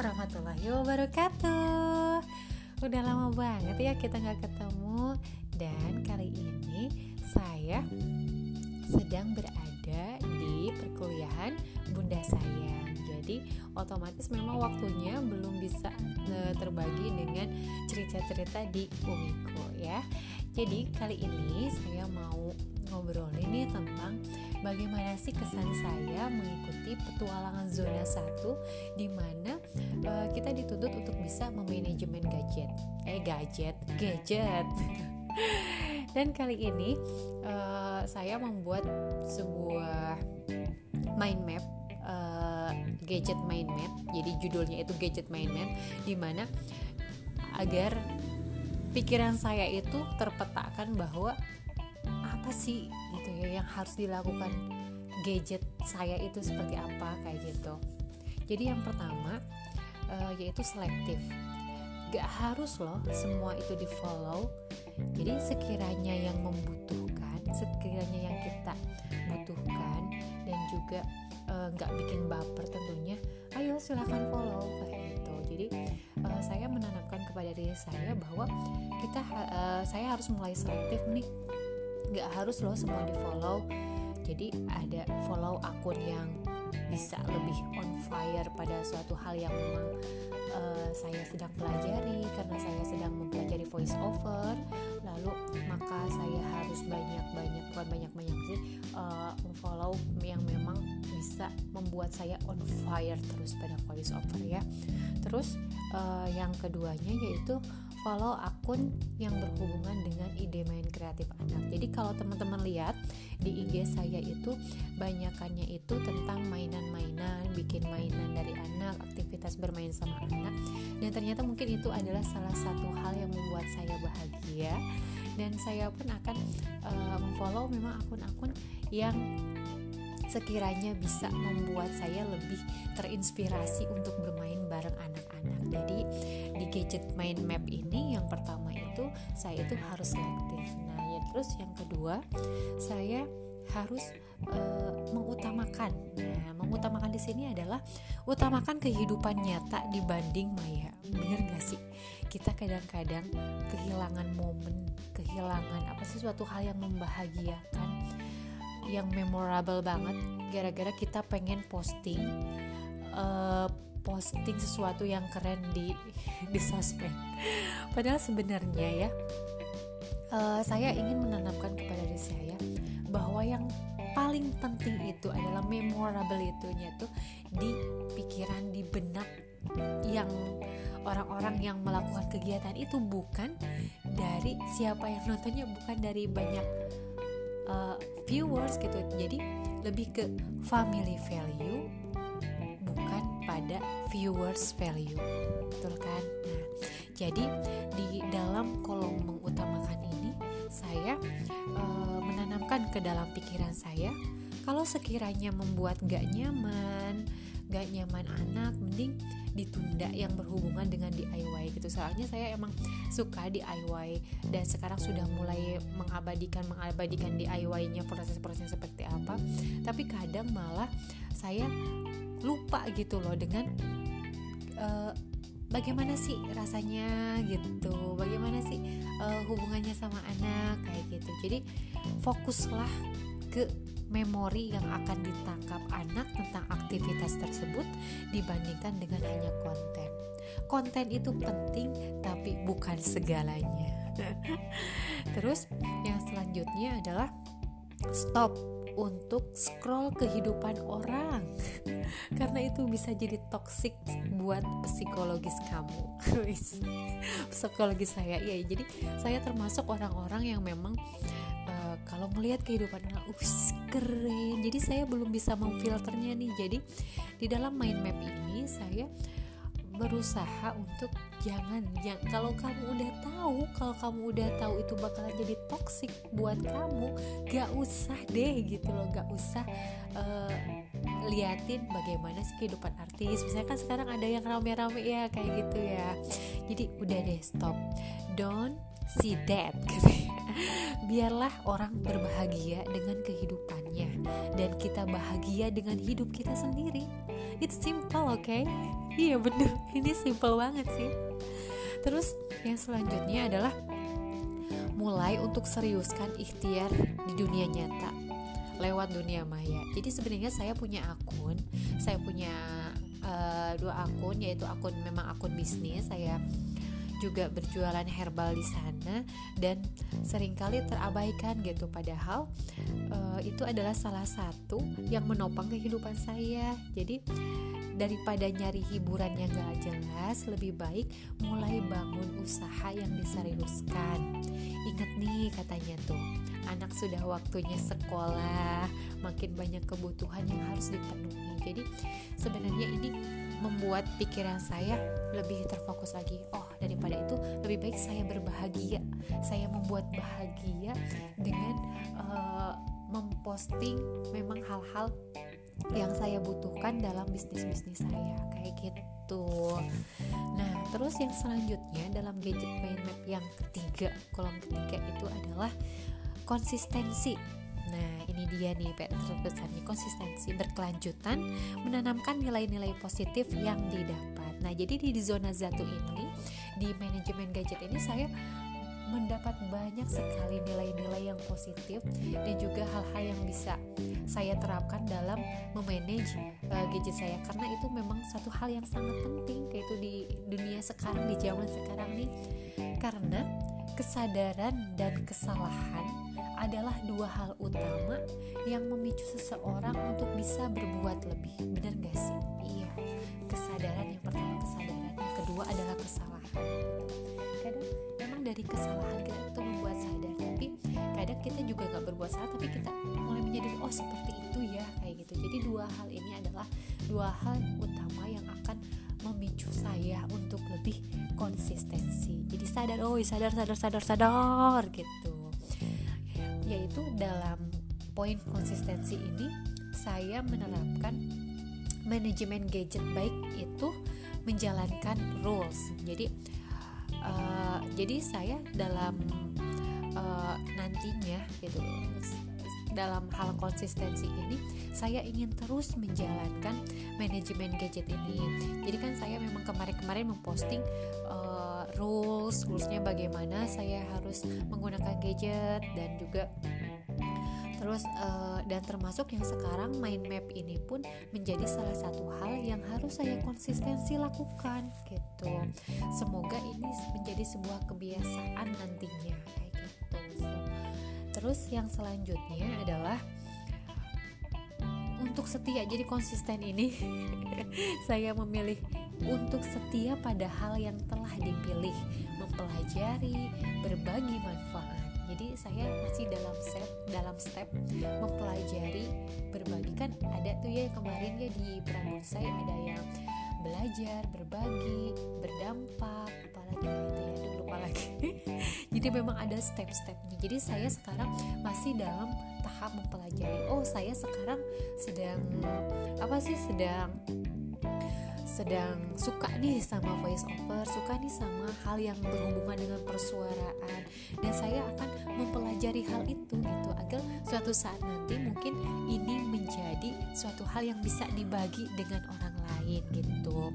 warahmatullahi wabarakatuh. Udah lama banget ya kita nggak ketemu Dan kali ini saya sedang berada di perkuliahan bunda saya Jadi otomatis memang waktunya belum bisa e, terbagi dengan cerita-cerita di Umiko ya Jadi kali ini saya mau ngobrolin nih tentang bagaimana sih kesan saya mengikuti petualangan zona 1 di mana uh, kita dituntut untuk bisa memanajemen gadget. Eh gadget, gadget. Dan kali ini uh, saya membuat sebuah mind map uh, gadget mind map. Jadi judulnya itu gadget mind map di mana agar pikiran saya itu terpetakan bahwa apa sih gitu ya yang harus dilakukan gadget saya itu seperti apa kayak gitu. Jadi yang pertama uh, yaitu selektif. Gak harus loh semua itu di follow jadi sekiranya yang membutuhkan sekiranya yang kita butuhkan dan juga uh, gak bikin baper tentunya ayo silahkan follow kayak gitu. Jadi uh, saya menanamkan kepada diri saya bahwa kita uh, saya harus mulai selektif nih. Nggak harus loh semua di follow jadi ada follow akun yang bisa lebih on fire pada suatu hal yang memang uh, saya sedang pelajari karena saya sedang mempelajari voice over lalu maka saya harus banyak banyak bukan banyak banyak sih uh, follow yang memang bisa membuat saya on fire terus pada voice over ya. Terus uh, yang keduanya yaitu follow akun yang berhubungan dengan ide main kreatif anak. Jadi kalau teman-teman lihat di IG saya itu banyakannya itu tentang mainan-mainan, bikin mainan dari anak, aktivitas bermain sama anak. Dan ternyata mungkin itu adalah salah satu hal yang membuat saya bahagia dan saya pun akan uh, memfollow memang akun-akun yang sekiranya bisa membuat saya lebih terinspirasi untuk bermain bareng anak-anak. Jadi di gadget mind map ini yang pertama itu saya itu harus selektif. Nah, ya terus yang kedua saya harus uh, mengutamakan. Nah, mengutamakan di sini adalah utamakan kehidupan nyata dibanding maya. Bener gak sih? Kita kadang-kadang kehilangan momen, kehilangan apa sih suatu hal yang membahagiakan yang memorable banget gara-gara kita pengen posting uh, posting sesuatu yang keren di di sosmed. Padahal sebenarnya ya uh, saya ingin menanamkan kepada diri saya bahwa yang paling penting itu adalah memorable itunya tuh di pikiran di benak yang orang-orang yang melakukan kegiatan itu bukan dari siapa yang nontonnya bukan dari banyak uh, viewers gitu. Jadi lebih ke family value bukan pada viewers value. Betul kan? Nah jadi di dalam kolom mengutamakan ini saya uh, menanamkan ke dalam pikiran saya kalau sekiranya membuat gak nyaman gak nyaman anak mending ditunda yang berhubungan dengan DIY gitu. Soalnya saya emang suka DIY dan sekarang sudah mulai mengabadikan mengabadikan DIY-nya proses-prosesnya seperti apa. Tapi kadang malah saya lupa gitu loh dengan uh, bagaimana sih rasanya gitu bagaimana sih uh, hubungannya sama anak kayak gitu. Jadi fokuslah ke memori yang akan ditangkap anak tentang aktivitas tersebut dibandingkan dengan hanya konten. Konten itu penting tapi bukan segalanya. Terus yang selanjutnya adalah stop untuk scroll kehidupan orang karena itu bisa jadi toxic buat psikologis kamu psikologis saya ya jadi saya termasuk orang-orang yang memang kalau melihat kehidupan anak us keren. Jadi saya belum bisa memfilternya nih. Jadi di dalam mind map ini saya berusaha untuk jangan yang kalau kamu udah tahu kalau kamu udah tahu itu bakalan jadi toxic buat kamu gak usah deh gitu loh. Gak usah uh, liatin bagaimana sih kehidupan artis. Misalnya kan sekarang ada yang rame-rame ya kayak gitu ya. Jadi udah deh stop. Don't see that. ya biarlah orang berbahagia dengan kehidupannya dan kita bahagia dengan hidup kita sendiri. It's simple oke okay? iya bener. Ini simple banget sih. Terus yang selanjutnya adalah mulai untuk seriuskan ikhtiar di dunia nyata lewat dunia maya. Jadi sebenarnya saya punya akun saya punya uh, dua akun yaitu akun memang akun bisnis. Saya juga berjualan herbal di sana dan sering kali terabaikan gitu. Padahal uh, itu adalah salah satu yang menopang kehidupan saya. Jadi daripada nyari hiburan yang gak jelas lebih baik mulai bangun usaha yang diseriuskan inget nih katanya tuh anak sudah waktunya sekolah makin banyak kebutuhan yang harus dipenuhi. Jadi sebenarnya ini membuat pikiran saya lebih terfokus lagi. Oh daripada itu lebih baik saya berbahagia saya membuat bahagia dengan uh, memposting memang hal-hal yang saya butuhkan dalam bisnis-bisnis saya kayak gitu. Nah, terus yang selanjutnya dalam gadget mind map yang ketiga, kolom ketiga itu adalah konsistensi. Nah, ini dia nih pesannya konsistensi berkelanjutan menanamkan nilai-nilai positif yang didapat. Nah, jadi di zona satu ini di manajemen gadget ini saya mendapat banyak sekali nilai-nilai yang positif dan juga hal-hal yang bisa saya terapkan dalam memanage uh, gadget saya. Karena itu memang satu hal yang sangat penting kayak itu di dunia sekarang di zaman sekarang nih. Karena kesadaran dan kesalahan adalah dua hal utama yang memicu seseorang untuk bisa berbuat lebih. Benar gak sih? Iya kesadaran yang pertama kesadaran yang kedua adalah kesalahan kesalahan kita itu membuat sadar. Tapi kadang kita juga nggak berbuat salah tapi kita mulai menyadari oh seperti itu ya kayak gitu. Jadi dua hal ini adalah dua hal utama yang akan memicu saya untuk lebih konsistensi. Jadi sadar oh sadar sadar sadar sadar gitu. Yaitu dalam poin konsistensi ini saya menerapkan manajemen gadget baik itu menjalankan rules. Jadi jadi saya dalam uh, nantinya gitu dalam hal konsistensi ini saya ingin terus menjalankan manajemen gadget ini. Jadi kan saya memang kemarin-kemarin memposting uh, rules rulesnya bagaimana saya harus menggunakan gadget dan juga terus uh, dan termasuk yang sekarang mind map ini pun menjadi salah satu hal yang harus saya konsistensi lakukan gitu. Semoga ini menjadi sebuah kebiasaan nantinya kayak gitu. Terus yang selanjutnya adalah untuk setia jadi konsisten ini saya memilih untuk setia pada hal yang telah dipilih. Mempelajari berbagi manfaat jadi saya masih dalam step dalam step mempelajari berbagi. Kan ada tuh ya kemarin ya di saya ada yang belajar berbagi berdampak apalagi itu ya Aduh, lupa lagi. Jadi memang ada step-stepnya. Jadi saya sekarang masih dalam tahap mempelajari. Oh saya sekarang sedang apa sih sedang sedang suka nih sama voice over, suka nih sama hal yang berhubungan dengan persuaraan dan saya akan mempelajari hal itu gitu agar suatu saat nanti mungkin ini menjadi suatu hal yang bisa dibagi dengan orang lain gitu.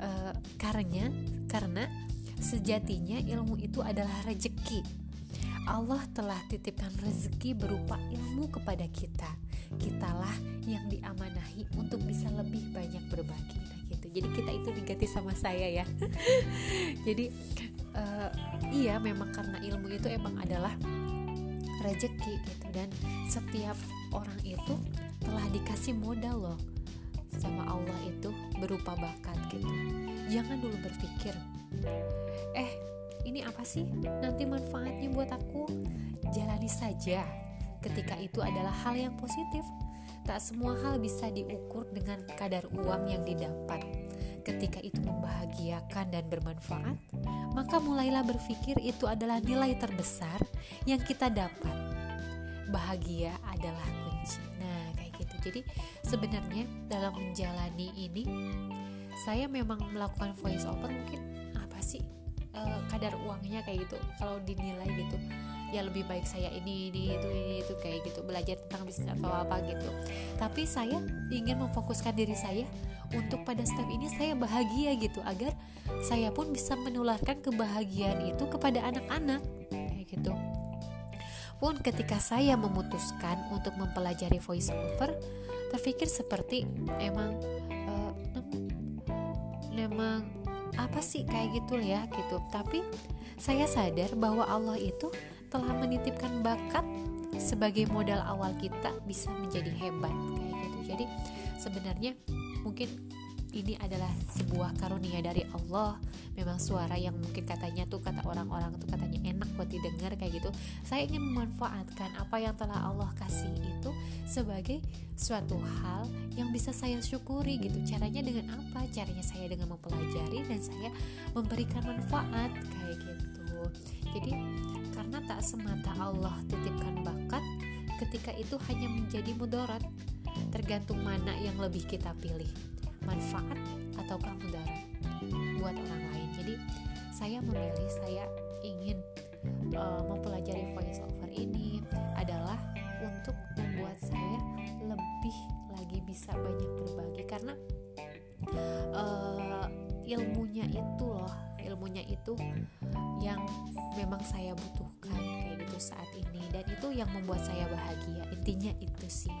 Uh, karena karena sejatinya ilmu itu adalah rezeki. Allah telah titipkan rezeki berupa ilmu kepada kita. Kitalah yang diamanahi untuk bisa lebih banyak berbagi. Nah, gitu. Jadi kita itu diganti sama saya ya. Jadi uh, iya memang karena ilmu itu emang adalah rezeki gitu dan setiap orang itu telah dikasih modal loh sama Allah itu berupa bakat gitu. Jangan dulu berpikir eh ini apa sih nanti manfaatnya buat aku jalani saja ketika itu adalah hal yang positif Tak semua hal bisa diukur dengan kadar uang yang didapat. Ketika itu membahagiakan dan bermanfaat, maka mulailah berpikir itu adalah nilai terbesar yang kita dapat. Bahagia adalah kunci. Nah, kayak gitu. Jadi, sebenarnya dalam menjalani ini, saya memang melakukan voice over mungkin apa sih e, kadar uangnya kayak gitu kalau dinilai gitu ya lebih baik saya ini ini itu ini itu kayak gitu belajar tentang bisnis atau apa gitu tapi saya ingin memfokuskan diri saya untuk pada step ini saya bahagia gitu agar saya pun bisa menularkan kebahagiaan itu kepada anak-anak. Kayak gitu. Pun ketika saya memutuskan untuk mempelajari voice over terpikir seperti emang uh, memang apa sih kayak gitu ya gitu. Tapi saya sadar bahwa Allah itu telah menitipkan bakat sebagai modal awal kita bisa menjadi hebat kayak gitu. Jadi sebenarnya mungkin ini adalah sebuah karunia dari Allah. Memang suara yang mungkin katanya tuh kata orang-orang tuh katanya enak buat didengar kayak gitu. Saya ingin memanfaatkan apa yang telah Allah kasih itu sebagai suatu hal yang bisa saya syukuri gitu. Caranya dengan apa? Caranya saya dengan mempelajari dan saya memberikan manfaat kayak gitu. Jadi karena tak semata Allah titipkan bakat ketika itu hanya menjadi mudarat tergantung mana yang lebih kita pilih manfaat ataukah mudarat buat orang lain. Jadi saya memilih saya ingin uh, mempelajari voice over ini adalah untuk membuat saya lebih lagi bisa banyak berbagi. Karena uh, ilmunya itu loh ilmunya itu yang memang saya butuhkan kayak gitu saat ini. Dan itu yang membuat saya bahagia. Intinya itu sih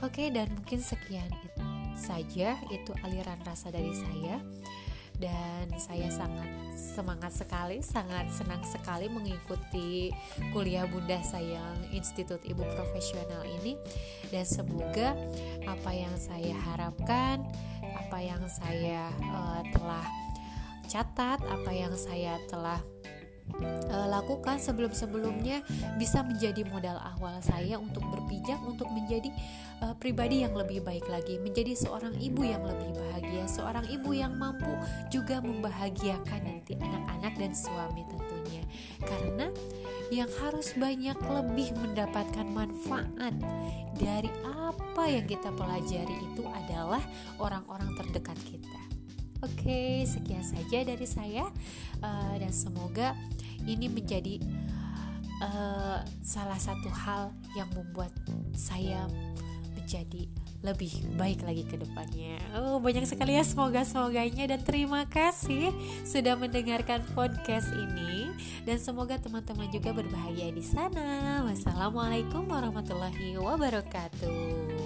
oke dan mungkin sekian itu saja itu aliran rasa dari saya. Dan saya sangat semangat sekali, sangat senang sekali mengikuti kuliah Bunda Sayang Institut Ibu Profesional ini. Dan semoga apa yang saya harapkan, apa yang saya uh, telah catat, apa yang saya telah uh, lakukan sebelum-sebelumnya bisa menjadi modal awal saya untuk berpijak untuk menjadi uh, pribadi yang lebih baik lagi, menjadi seorang ibu yang lebih bahagia, seorang ibu yang mampu juga membahagiakan nanti anak-anak dan suami tentunya. Karena yang harus banyak lebih mendapatkan manfaat dari apa yang kita pelajari itu adalah orang-orang terdekat kita. Oke, sekian saja dari saya, uh, dan semoga ini menjadi uh, salah satu hal yang membuat saya menjadi lebih baik lagi ke depannya. Oh, banyak sekali ya semoga semoganya dan terima kasih sudah mendengarkan podcast ini dan semoga teman-teman juga berbahagia di sana. Wassalamualaikum warahmatullahi wabarakatuh.